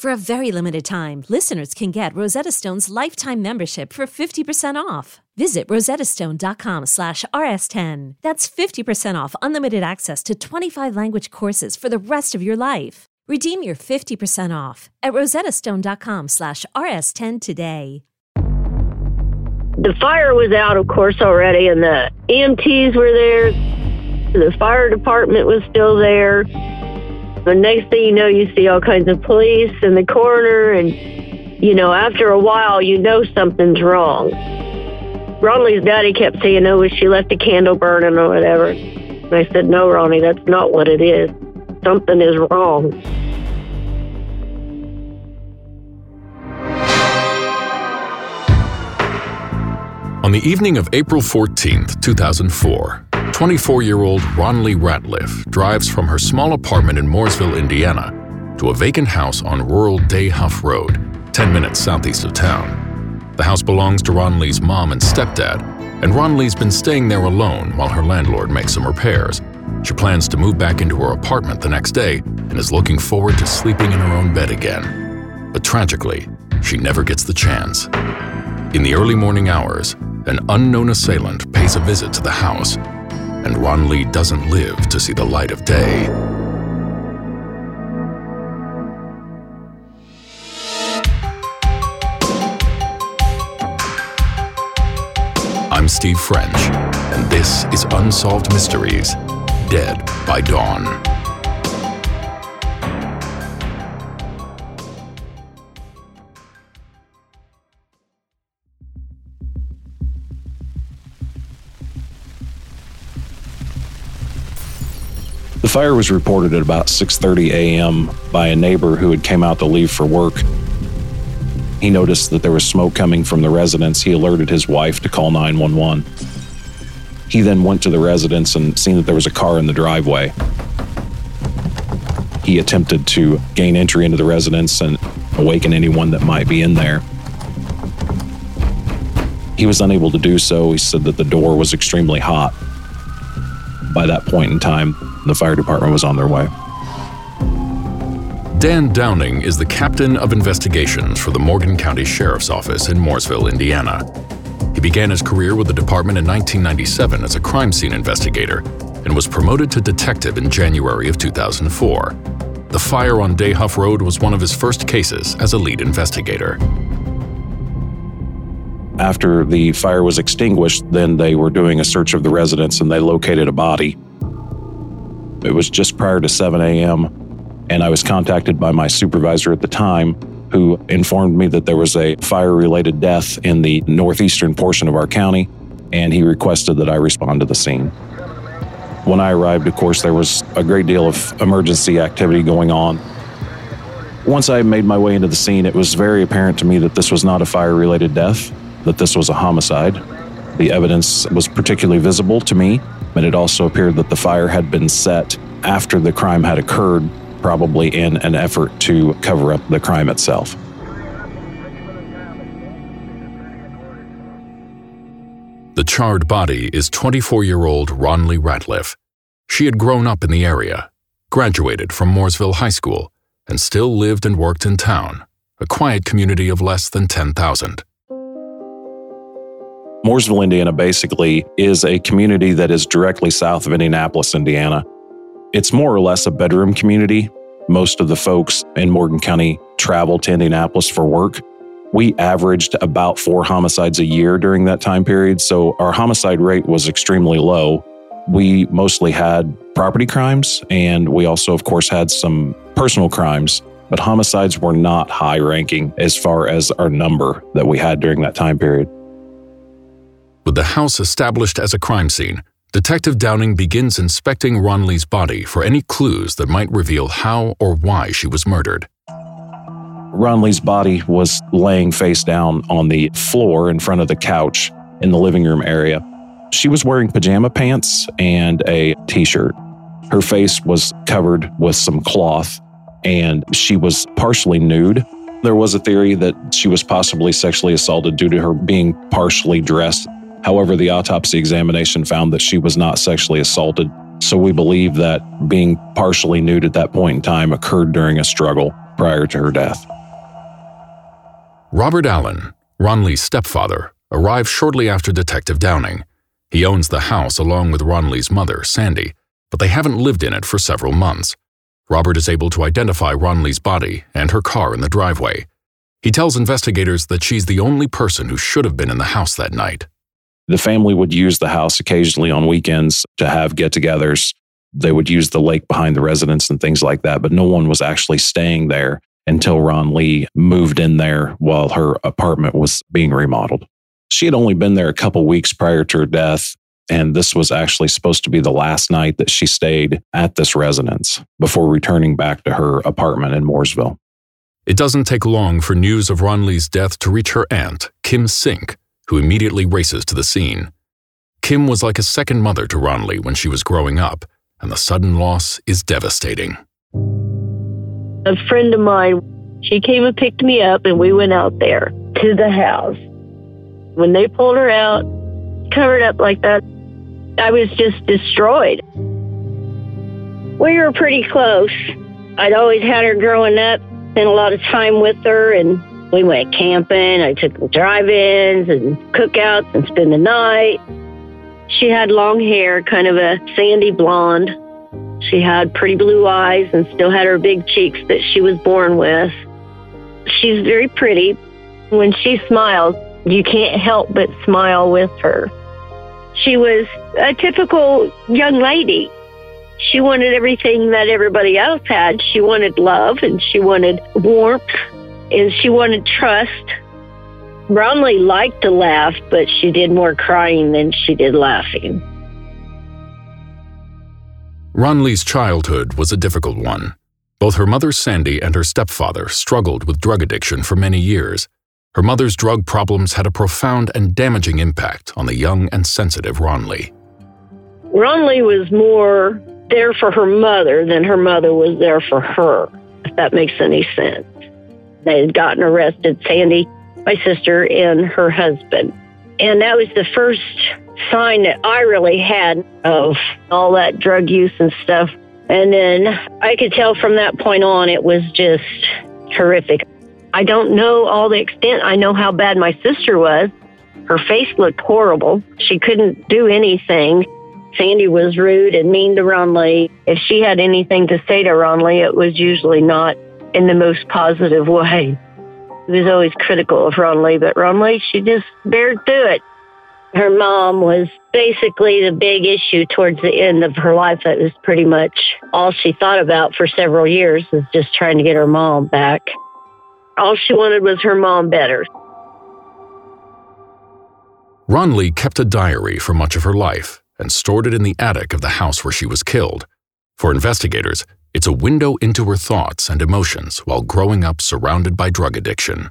For a very limited time, listeners can get Rosetta Stone's lifetime membership for 50% off. Visit rosettastone.com slash rs10. That's 50% off unlimited access to 25 language courses for the rest of your life. Redeem your 50% off at rosettastone.com slash rs10 today. The fire was out, of course, already, and the EMTs were there. The fire department was still there. The next thing you know, you see all kinds of police and the coroner, and you know, after a while, you know something's wrong. Ronnie's daddy kept saying, "Oh, she left a candle burning or whatever." And I said, "No, Ronnie, that's not what it is. Something is wrong." On the evening of April 14th, 2004, 24 year old Ronlee Ratliff drives from her small apartment in Mooresville, Indiana, to a vacant house on rural Dayhuff Road, 10 minutes southeast of town. The house belongs to Ronlee's mom and stepdad, and Ronlee's been staying there alone while her landlord makes some repairs. She plans to move back into her apartment the next day and is looking forward to sleeping in her own bed again. But tragically, she never gets the chance. In the early morning hours, an unknown assailant pays a visit to the house, and Ronlee doesn't live to see the light of day. I'm Steve French, and this is Unsolved Mysteries Dead by Dawn. Fire was reported at about 6:30 a.m. by a neighbor who had came out to leave for work. He noticed that there was smoke coming from the residence. He alerted his wife to call 911. He then went to the residence and seen that there was a car in the driveway. He attempted to gain entry into the residence and awaken anyone that might be in there. He was unable to do so. He said that the door was extremely hot. By that point in time, the fire department was on their way. Dan Downing is the captain of investigations for the Morgan County Sheriff's Office in Mooresville, Indiana. He began his career with the department in 1997 as a crime scene investigator and was promoted to detective in January of 2004. The fire on Dayhuff Road was one of his first cases as a lead investigator. After the fire was extinguished, then they were doing a search of the residence and they located a body. It was just prior to 7 a.m., and I was contacted by my supervisor at the time who informed me that there was a fire related death in the northeastern portion of our county, and he requested that I respond to the scene. When I arrived, of course, there was a great deal of emergency activity going on. Once I made my way into the scene, it was very apparent to me that this was not a fire related death, that this was a homicide. The evidence was particularly visible to me, but it also appeared that the fire had been set after the crime had occurred, probably in an effort to cover up the crime itself. The charred body is 24 year old Ronlee Ratliff. She had grown up in the area, graduated from Mooresville High School, and still lived and worked in town, a quiet community of less than 10,000. Mooresville, Indiana, basically is a community that is directly south of Indianapolis, Indiana. It's more or less a bedroom community. Most of the folks in Morgan County travel to Indianapolis for work. We averaged about four homicides a year during that time period, so our homicide rate was extremely low. We mostly had property crimes, and we also, of course, had some personal crimes, but homicides were not high ranking as far as our number that we had during that time period. With the house established as a crime scene, Detective Downing begins inspecting Ronlee's body for any clues that might reveal how or why she was murdered. Ronlee's body was laying face down on the floor in front of the couch in the living room area. She was wearing pajama pants and a t shirt. Her face was covered with some cloth and she was partially nude. There was a theory that she was possibly sexually assaulted due to her being partially dressed. However, the autopsy examination found that she was not sexually assaulted. So we believe that being partially nude at that point in time occurred during a struggle prior to her death. Robert Allen, Ronlee's stepfather, arrived shortly after Detective Downing. He owns the house along with Ronlee's mother, Sandy, but they haven't lived in it for several months. Robert is able to identify Ronlee's body and her car in the driveway. He tells investigators that she's the only person who should have been in the house that night. The family would use the house occasionally on weekends to have get togethers. They would use the lake behind the residence and things like that, but no one was actually staying there until Ronlee moved in there while her apartment was being remodeled. She had only been there a couple weeks prior to her death, and this was actually supposed to be the last night that she stayed at this residence before returning back to her apartment in Mooresville. It doesn't take long for news of Ronlee's death to reach her aunt, Kim Sink, who immediately races to the scene. Kim was like a second mother to Ronlee when she was growing up, and the sudden loss is devastating. A friend of mine, she came and picked me up, and we went out there to the house. When they pulled her out, covered up like that, I was just destroyed. We were pretty close. I'd always had her growing up, spent a lot of time with her, and we went camping. I took drive-ins and cookouts and spend the night. She had long hair, kind of a sandy blonde. She had pretty blue eyes and still had her big cheeks that she was born with. She's very pretty. When she smiles, you can't help but smile with her. She was a typical young lady. She wanted everything that everybody else had. She wanted love and she wanted warmth and she wanted trust. Ronlee liked to laugh, but she did more crying than she did laughing. Ronlee's childhood was a difficult one. Both her mother Sandy and her stepfather struggled with drug addiction for many years. Her mother's drug problems had a profound and damaging impact on the young and sensitive Ronlee. Ron Lee was more there for her mother than her mother was there for her, if that makes any sense. They had gotten arrested, Sandy, my sister, and her husband. And that was the first sign that I really had of all that drug use and stuff. And then I could tell from that point on, it was just horrific. I don't know all the extent. I know how bad my sister was. Her face looked horrible. She couldn't do anything. Sandy was rude and mean to Ronlee. If she had anything to say to Ronlee, it was usually not in the most positive way. He was always critical of Ronlee, but Ronlee, she just bared through it her mom was basically the big issue towards the end of her life. That was pretty much all she thought about for several years was just trying to get her mom back. All she wanted was her mom better. Ronlee kept a diary for much of her life and stored it in the attic of the house where she was killed. For investigators, it's a window into her thoughts and emotions while growing up surrounded by drug addiction.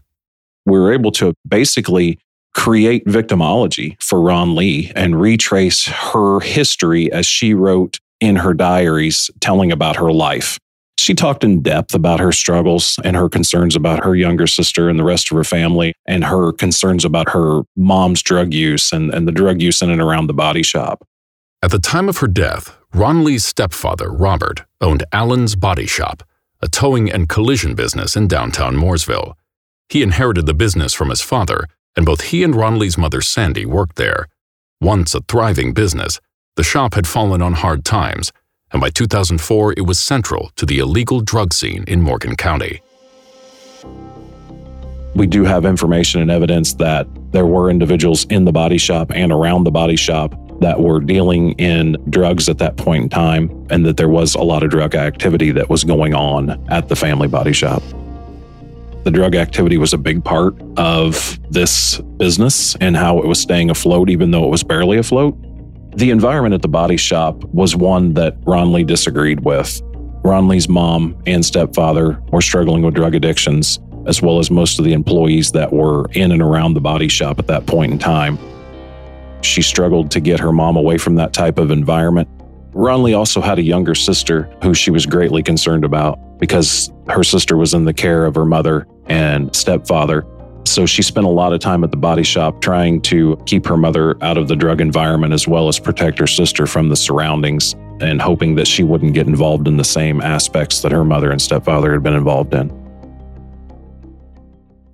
We were able to basically create victimology for Ronlee and retrace her history as she wrote in her diaries telling about her life. She talked in depth about her struggles and her concerns about her younger sister and the rest of her family, and her concerns about her mom's drug use and, and the drug use in and around the body shop. At the time of her death, Ronlee's stepfather, Robert, owned Allen's Body Shop, a towing and collision business in downtown Mooresville. He inherited the business from his father and both he and Ronlee's mother Sandy worked there. Once a thriving business, the shop had fallen on hard times, and by 2004 it was central to the illegal drug scene in Morgan County. We do have information and evidence that there were individuals in the body shop and around the body shop that were dealing in drugs at that point in time, and that there was a lot of drug activity that was going on at the family body shop. The drug activity was a big part of this business and how it was staying afloat, even though it was barely afloat. The environment at the body shop was one that Ronlee disagreed with. Ronlee's mom and stepfather were struggling with drug addictions, as well as most of the employees that were in and around the body shop at that point in time. She struggled to get her mom away from that type of environment. Ronlee also had a younger sister who she was greatly concerned about because her sister was in the care of her mother and stepfather. So she spent a lot of time at the body shop trying to keep her mother out of the drug environment as well as protect her sister from the surroundings and hoping that she wouldn't get involved in the same aspects that her mother and stepfather had been involved in.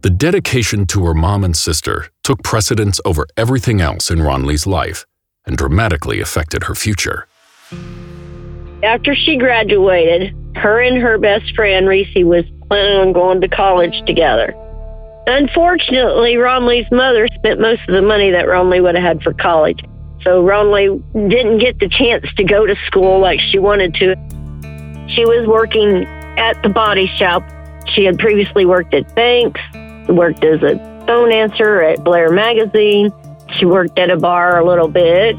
The dedication to her mom and sister took precedence over everything else in Ronlee's life and dramatically affected her future. After she graduated, her and her best friend, Reese, was planning on going to college together. Unfortunately, Ronlee's mother spent most of the money that Ronlee would have had for college. So Ronlee didn't get the chance to go to school like she wanted to. She was working at the body shop. She had previously worked at banks, worked as a phone answer at Blair Magazine. She worked at a bar a little bit.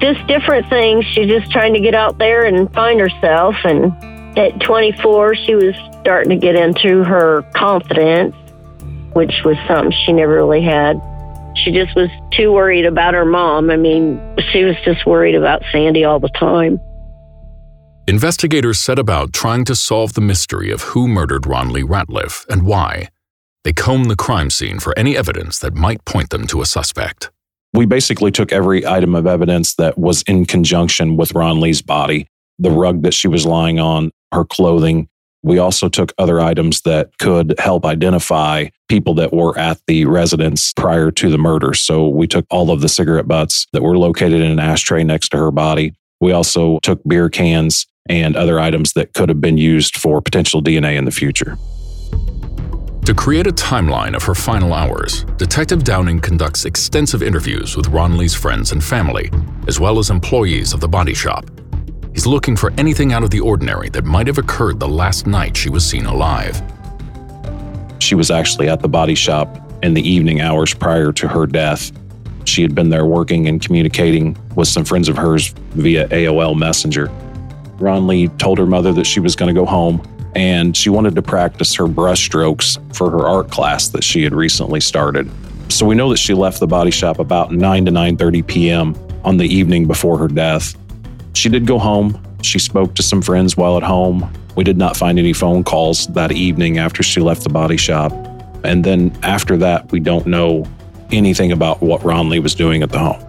Just different things. She's just trying to get out there and find herself. And at 24, she was starting to get into her confidence, which was something she never really had. She just was too worried about her mom. I mean, she was just worried about Sandy all the time. Investigators set about trying to solve the mystery of who murdered Ronlee Ratliff and why. They combed the crime scene for any evidence that might point them to a suspect. We basically took every item of evidence that was in conjunction with Ronlee's body the rug that she was lying on, her clothing. We also took other items that could help identify people that were at the residence prior to the murder. So we took all of the cigarette butts that were located in an ashtray next to her body. We also took beer cans and other items that could have been used for potential DNA in the future. To create a timeline of her final hours, Detective Downing conducts extensive interviews with Ronlee's friends and family, as well as employees of the body shop. He's looking for anything out of the ordinary that might have occurred the last night she was seen alive. She was actually at the body shop in the evening hours prior to her death. She had been there working and communicating with some friends of hers via AOL Messenger. Ronlee told her mother that she was going to go home and she wanted to practice her brushstrokes for her art class that she had recently started. So we know that she left the body shop about 9 to 9:30 p.m. on the evening before her death. She did go home. She spoke to some friends while at home. We did not find any phone calls that evening after she left the body shop. And then after that, we don't know anything about what Ronlee was doing at the home.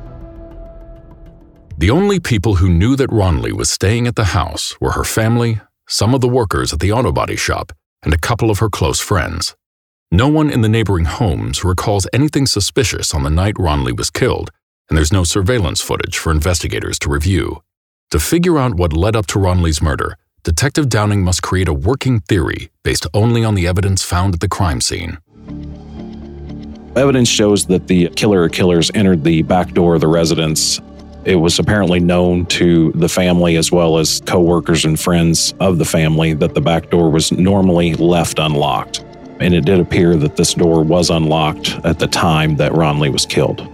The only people who knew that Ronlee was staying at the house were her family, some of the workers at the auto body shop, and a couple of her close friends. No one in the neighboring homes recalls anything suspicious on the night Ronlee was killed, and there's no surveillance footage for investigators to review. To figure out what led up to Ronlee's murder, Detective Downing must create a working theory based only on the evidence found at the crime scene. Evidence shows that the killer or killers entered the back door of the residence it was apparently known to the family as well as coworkers and friends of the family that the back door was normally left unlocked. And it did appear that this door was unlocked at the time that Ronlee was killed.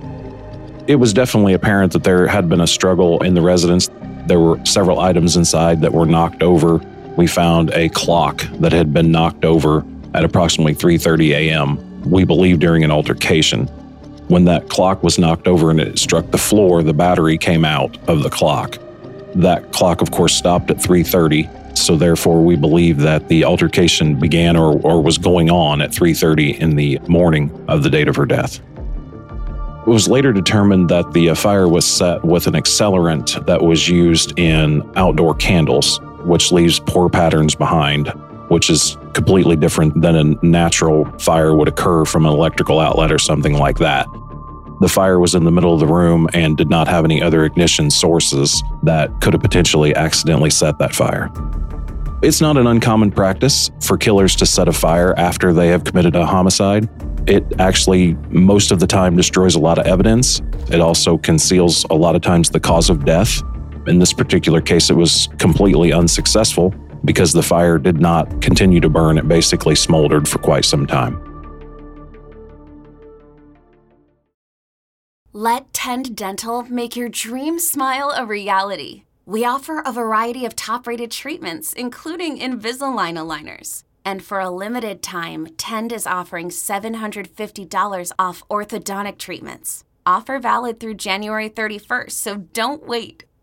It was definitely apparent that there had been a struggle in the residence. There were several items inside that were knocked over. We found a clock that had been knocked over at approximately 3:30 a.m. We believe during an altercation. When that clock was knocked over and it struck the floor, the battery came out of the clock. That clock, of course, stopped at 3:30, so therefore we believe that the altercation began or, or was going on at 3:30 in the morning of the date of her death. It was later determined that the fire was set with an accelerant that was used in outdoor candles, which leaves pour patterns behind, which is completely different than a natural fire would occur from an electrical outlet or something like that. The fire was in the middle of the room and did not have any other ignition sources that could have potentially accidentally set that fire. It's not an uncommon practice for killers to set a fire after they have committed a homicide. It actually, most of the time, destroys a lot of evidence. It also conceals a lot of times the cause of death. In this particular case, it was completely unsuccessful because the fire did not continue to burn. It basically smoldered for quite some time. Let Tend Dental make your dream smile a reality. We offer a variety of top rated treatments, including Invisalign aligners. And for a limited time, Tend is offering $750 off orthodontic treatments. Offer valid through January 31st, so don't wait.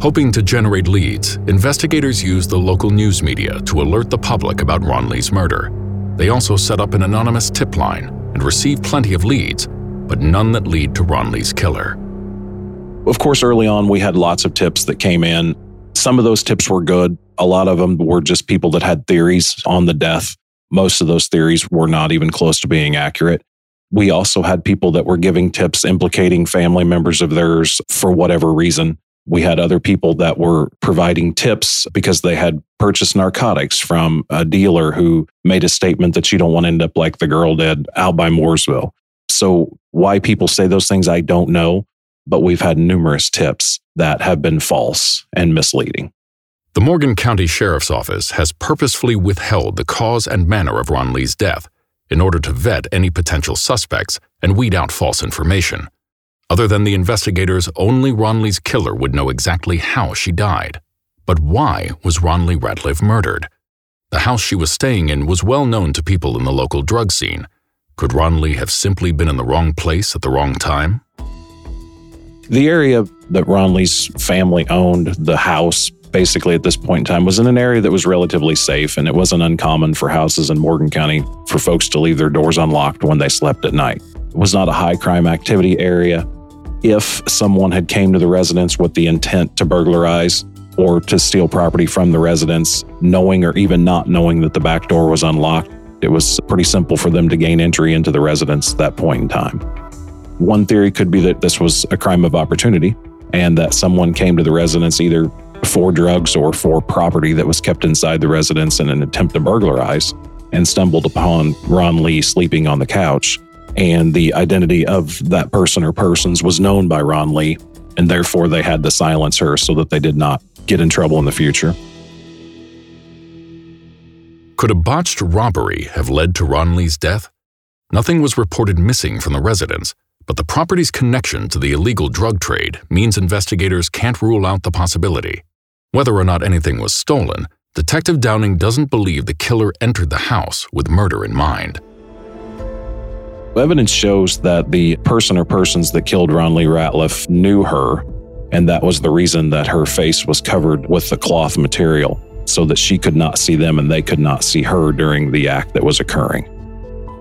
Hoping to generate leads, investigators used the local news media to alert the public about Ronlee's murder. They also set up an anonymous tip line and received plenty of leads, but none that lead to Ronlee's killer. Of course, early on, we had lots of tips that came in. Some of those tips were good. A lot of them were just people that had theories on the death. Most of those theories were not even close to being accurate. We also had people that were giving tips implicating family members of theirs for whatever reason. We had other people that were providing tips because they had purchased narcotics from a dealer who made a statement that you don't want to end up like the girl did out by Mooresville. So, why people say those things, I don't know, but we've had numerous tips that have been false and misleading. The Morgan County Sheriff's Office has purposefully withheld the cause and manner of Ronlee's death in order to vet any potential suspects and weed out false information. Other than the investigators, only Ronlee's killer would know exactly how she died. But why was Ronlee Ratliff murdered? The house she was staying in was well known to people in the local drug scene. Could Ronlee have simply been in the wrong place at the wrong time? The area that Ronlee's family owned, the house, basically at this point in time, was in an area that was relatively safe, and it wasn't uncommon for houses in Morgan County for folks to leave their doors unlocked when they slept at night. It was not a high crime activity area if someone had came to the residence with the intent to burglarize or to steal property from the residence, knowing or even not knowing that the back door was unlocked, it was pretty simple for them to gain entry into the residence at that point in time. One theory could be that this was a crime of opportunity and that someone came to the residence either for drugs or for property that was kept inside the residence in an attempt to burglarize and stumbled upon Ronlee sleeping on the couch and the identity of that person or persons was known by Ronlee, and therefore they had to silence her so that they did not get in trouble in the future. Could a botched robbery have led to Ronlee's death? Nothing was reported missing from the residence, but the property's connection to the illegal drug trade means investigators can't rule out the possibility. Whether or not anything was stolen, Detective Downing doesn't believe the killer entered the house with murder in mind. Evidence shows that the person or persons that killed Ronlee Ratliff knew her, and that was the reason that her face was covered with the cloth material so that she could not see them and they could not see her during the act that was occurring.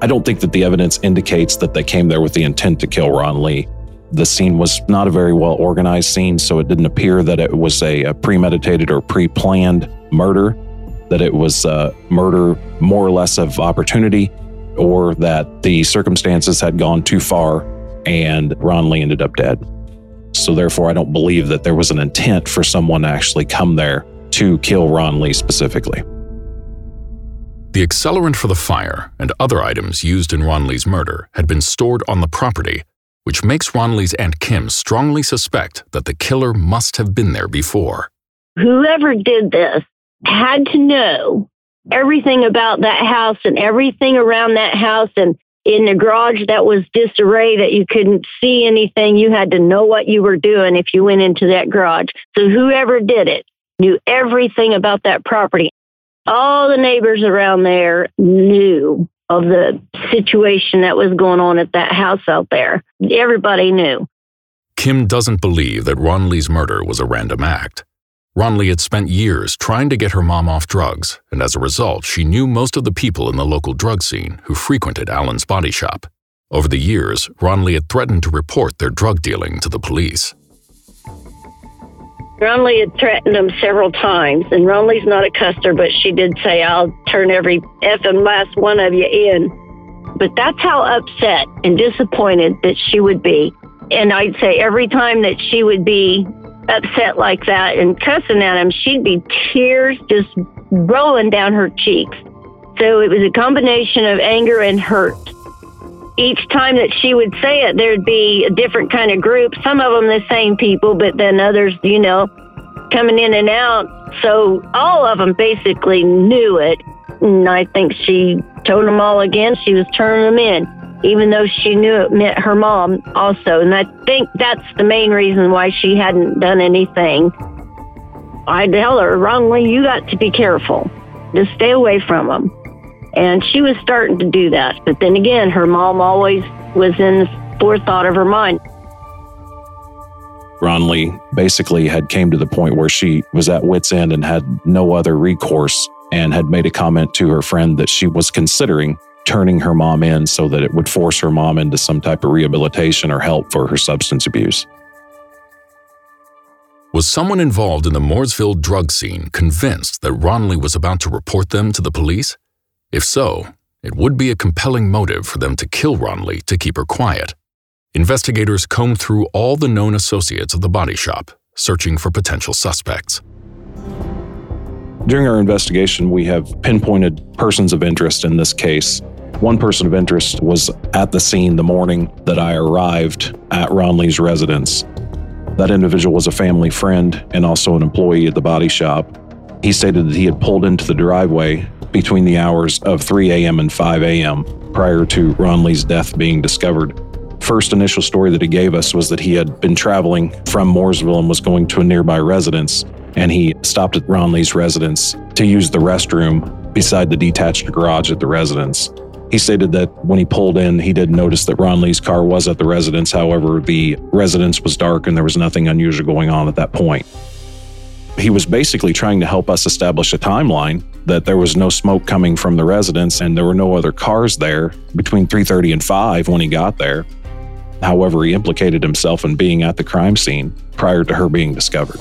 I don't think that the evidence indicates that they came there with the intent to kill Ronlee. The scene was not a very well organized scene, so it didn't appear that it was a, a premeditated or pre planned murder, that it was a murder more or less of opportunity or that the circumstances had gone too far and Ronlee ended up dead. So, therefore, I don't believe that there was an intent for someone to actually come there to kill Ronlee specifically. The accelerant for the fire and other items used in Ronlee's murder had been stored on the property, which makes Ronlee's Aunt Kim strongly suspect that the killer must have been there before. Whoever did this had to know everything about that house and everything around that house and in the garage that was disarray that you couldn't see anything. You had to know what you were doing if you went into that garage. So whoever did it knew everything about that property. All the neighbors around there knew of the situation that was going on at that house out there. Everybody knew. Kim doesn't believe that Ronlee's murder was a random act. Ronlee had spent years trying to get her mom off drugs, and as a result, she knew most of the people in the local drug scene who frequented Allen's body shop. Over the years, Ronlee had threatened to report their drug dealing to the police. Ronlee had threatened him several times, and Ronlee's not a cusser, but she did say, I'll turn every F and last one of you in. But that's how upset and disappointed that she would be. And I'd say every time that she would be upset like that and cussing at him, she'd be tears just rolling down her cheeks. So it was a combination of anger and hurt. Each time that she would say it, there'd be a different kind of group. Some of them the same people, but then others, you know, coming in and out. So all of them basically knew it. And I think she told them all again she was turning them in even though she knew it meant her mom also. And I think that's the main reason why she hadn't done anything. I tell her, Ronlee, you got to be careful. Just stay away from them. And she was starting to do that. But then again, her mom always was in the forethought of her mind. Ronlee basically had came to the point where she was at wit's end and had no other recourse and had made a comment to her friend that she was considering turning her mom in so that it would force her mom into some type of rehabilitation or help for her substance abuse. Was someone involved in the Mooresville drug scene convinced that Ronlee was about to report them to the police? If so, it would be a compelling motive for them to kill Ronlee to keep her quiet. Investigators combed through all the known associates of the body shop, searching for potential suspects. During our investigation, we have pinpointed persons of interest in this case. One person of interest was at the scene the morning that I arrived at Ronlee's residence. That individual was a family friend and also an employee at the body shop. He stated that he had pulled into the driveway between the hours of 3 a.m. and 5 a.m. prior to Ronlee's death being discovered. First initial story that he gave us was that he had been traveling from Mooresville and was going to a nearby residence and he stopped at Ronlee's residence to use the restroom beside the detached garage at the residence. He stated that when he pulled in, he didn't notice that Ronlee's car was at the residence. However, the residence was dark and there was nothing unusual going on at that point. He was basically trying to help us establish a timeline that there was no smoke coming from the residence and there were no other cars there between 3:30 and 5 when he got there. However, he implicated himself in being at the crime scene prior to her being discovered.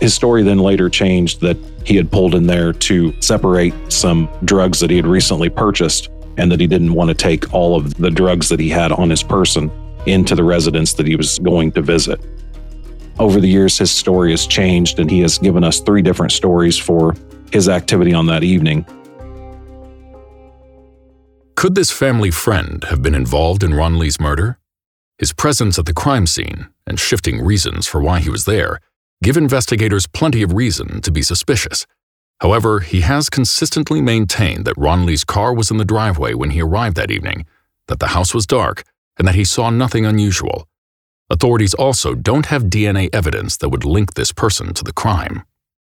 His story then later changed that he had pulled in there to separate some drugs that he had recently purchased and that he didn't want to take all of the drugs that he had on his person into the residence that he was going to visit. Over the years, his story has changed, and he has given us three different stories for his activity on that evening. Could this family friend have been involved in Ronlee's murder? His presence at the crime scene and shifting reasons for why he was there give investigators plenty of reason to be suspicious. However, he has consistently maintained that Ronlee's car was in the driveway when he arrived that evening, that the house was dark, and that he saw nothing unusual. Authorities also don't have DNA evidence that would link this person to the crime.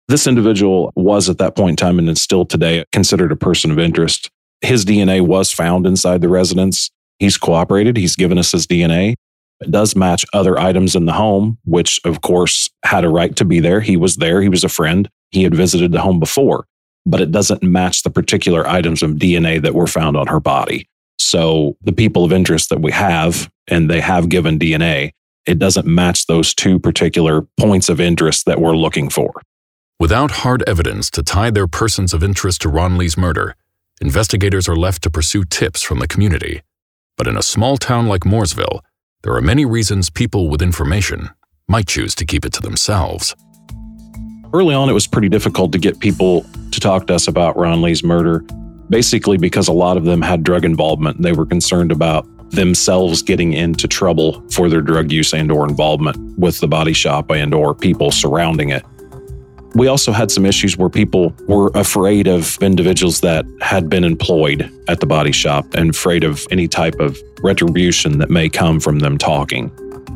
This individual was at that point in time and is still today considered a person of interest. His DNA was found inside the residence. He's cooperated, he's given us his DNA. It does match other items in the home, which of course had a right to be there. He was there. He was a friend. He had visited the home before, but it doesn't match the particular items of DNA that were found on her body. So the people of interest that we have, and they have given DNA, it doesn't match those two particular points of interest that we're looking for. Without hard evidence to tie their persons of interest to Ronlee's murder, investigators are left to pursue tips from the community. But in a small town like Mooresville, there are many reasons people with information might choose to keep it to themselves. Early on, it was pretty difficult to get people to talk to us about Ronlee's murder, basically because a lot of them had drug involvement. They were concerned about themselves getting into trouble for their drug use and or involvement with the body shop and or people surrounding it. We also had some issues where people were afraid of individuals that had been employed at the body shop and afraid of any type of retribution that may come from them talking.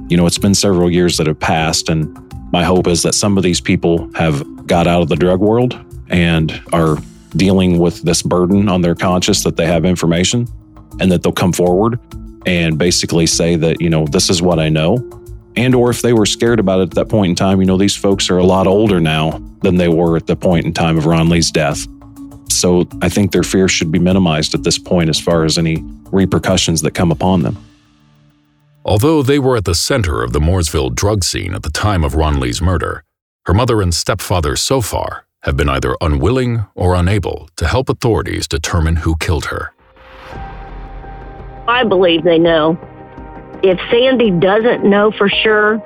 You know, it's been several years that have passed, and my hope is that some of these people have got out of the drug world and are dealing with this burden on their conscience that they have information and that they'll come forward and basically say that, you know, this is what I know And or if they were scared about it at that point in time, you know, these folks are a lot older now than they were at the point in time of Ronlee's death. So I think their fear should be minimized at this point as far as any repercussions that come upon them. Although they were at the center of the Mooresville drug scene at the time of Ronlee's murder, her mother and stepfather so far have been either unwilling or unable to help authorities determine who killed her. I believe they know. If Sandy doesn't know for sure,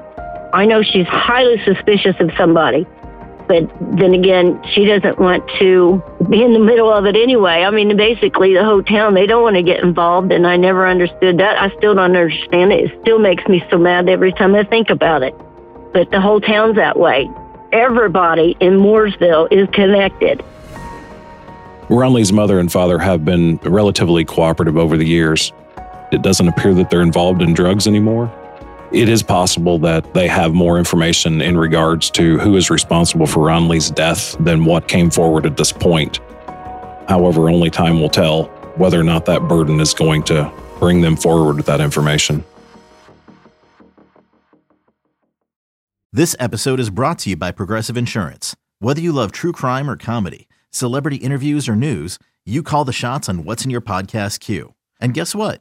I know she's highly suspicious of somebody. But then again, she doesn't want to be in the middle of it anyway. I mean, basically, the whole town, they don't want to get involved, and I never understood that. I still don't understand it. It still makes me so mad every time I think about it. But the whole town's that way. Everybody in Mooresville is connected. Ronlee's mother and father have been relatively cooperative over the years. It doesn't appear that they're involved in drugs anymore it is possible that they have more information in regards to who is responsible for Ronlee's death than what came forward at this point. However, only time will tell whether or not that burden is going to bring them forward with that information. This episode is brought to you by Progressive Insurance. Whether you love true crime or comedy, celebrity interviews or news, you call the shots on what's in your podcast queue. And guess what?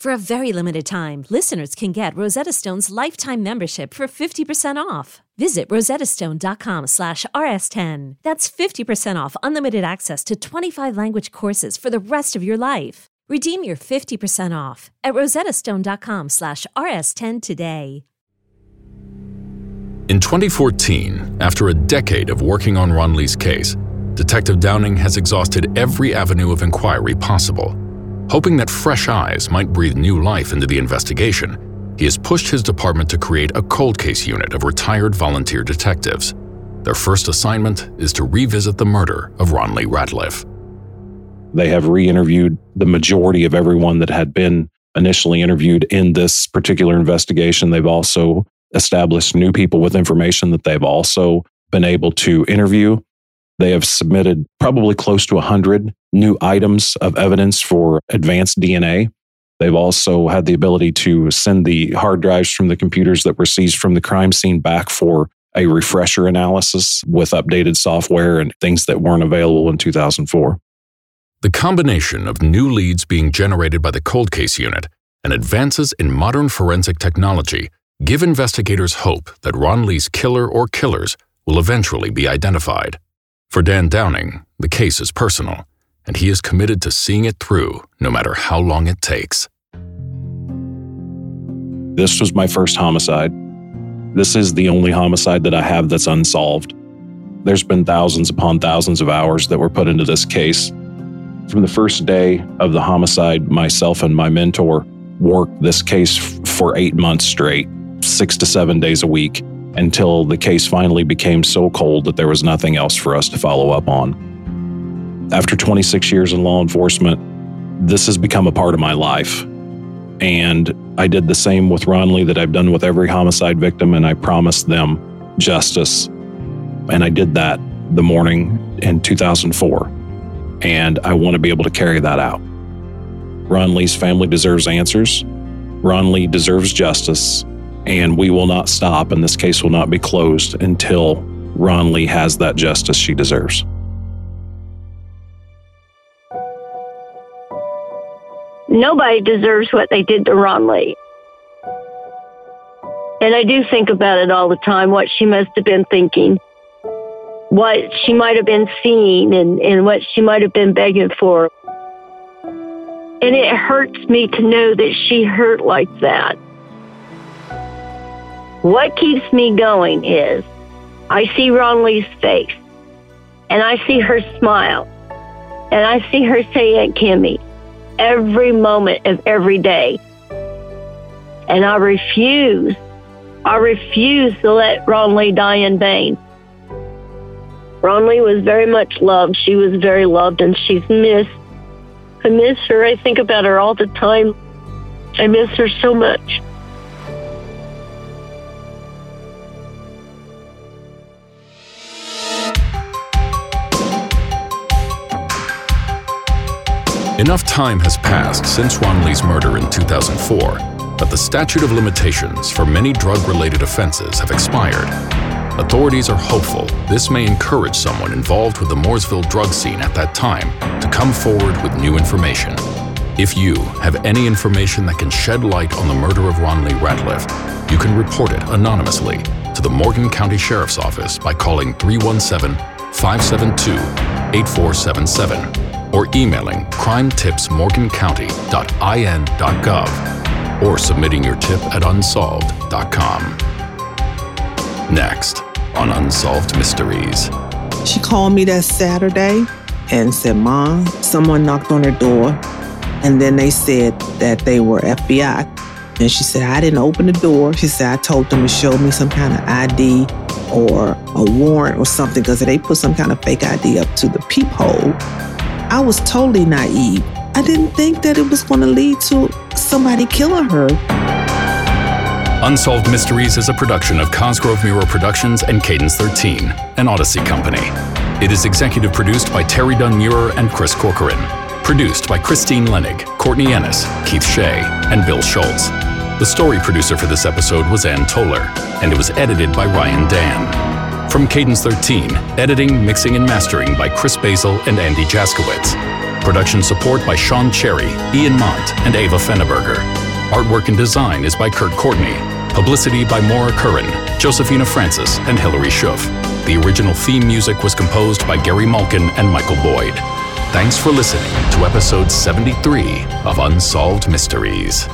For a very limited time, listeners can get Rosetta Stone's lifetime membership for 50% off. Visit rosettastone.com slash rs10. That's 50% off unlimited access to 25 language courses for the rest of your life. Redeem your 50% off at rosettastone.com slash rs10 today. In 2014, after a decade of working on Ronlee's case, Detective Downing has exhausted every avenue of inquiry possible. Hoping that fresh eyes might breathe new life into the investigation, he has pushed his department to create a cold case unit of retired volunteer detectives. Their first assignment is to revisit the murder of Ronlee Ratliff. They have re interviewed the majority of everyone that had been initially interviewed in this particular investigation. They've also established new people with information that they've also been able to interview. They have submitted probably close to 100 new items of evidence for advanced DNA. They've also had the ability to send the hard drives from the computers that were seized from the crime scene back for a refresher analysis with updated software and things that weren't available in 2004. The combination of new leads being generated by the cold case unit and advances in modern forensic technology give investigators hope that Ronlee's killer or killers will eventually be identified. For Dan Downing, the case is personal, and he is committed to seeing it through no matter how long it takes. This was my first homicide. This is the only homicide that I have that's unsolved. There's been thousands upon thousands of hours that were put into this case. From the first day of the homicide, myself and my mentor worked this case for eight months straight, six to seven days a week until the case finally became so cold that there was nothing else for us to follow up on. After 26 years in law enforcement, this has become a part of my life. And I did the same with Ronlee that I've done with every homicide victim, and I promised them justice. And I did that the morning in 2004. And I want to be able to carry that out. Ronlee's family deserves answers. Ronlee deserves justice and we will not stop, and this case will not be closed until Ronlee has that justice she deserves. Nobody deserves what they did to Ronlee. And I do think about it all the time, what she must have been thinking, what she might have been seeing, and, and what she might have been begging for. And it hurts me to know that she hurt like that. What keeps me going is I see Ronlee's face, and I see her smile, and I see her say, Aunt Kimmy, every moment of every day. And I refuse, I refuse to let Ronlee die in vain. Ronlee was very much loved. She was very loved, and she's missed. I miss her. I think about her all the time. I miss her so much. Enough time has passed since Ronlee's murder in 2004 that the statute of limitations for many drug-related offenses have expired. Authorities are hopeful this may encourage someone involved with the Mooresville drug scene at that time to come forward with new information. If you have any information that can shed light on the murder of Ronlee Ratliff, you can report it anonymously to the Morgan County Sheriff's Office by calling 317 572 8477 or emailing crimetipsmorgancounty.in.gov or submitting your tip at unsolved.com. Next on Unsolved Mysteries. She called me that Saturday and said, Mom, someone knocked on her door. And then they said that they were FBI. And she said, I didn't open the door. She said, I told them to show me some kind of ID or a warrant or something because they put some kind of fake ID up to the peephole. I was totally naive. I didn't think that it was going to lead to somebody killing her. Unsolved Mysteries is a production of Cosgrove Meurer Productions and Cadence 13, an Audacy company. It is executive produced by Terry Dunn Meurer and Chris Corcoran. Produced by Christine Lenig, Courtney Ennis, Keith Shea, and Bill Schultz. The story producer for this episode was Ann Toller, and it was edited by Ryan Dan. From Cadence 13, editing, mixing, and mastering by Chris Basil and Andy Jaskowitz. Production support by Sean Cherry, Ian Mont, and Ava Fenneberger. Artwork and design is by Kurt Courtney. Publicity by Maura Curran, Josephina Francis, and Hilary Schuff. The original theme music was composed by Gary Malkin and Michael Boyd. Thanks for listening to episode 73 of Unsolved Mysteries.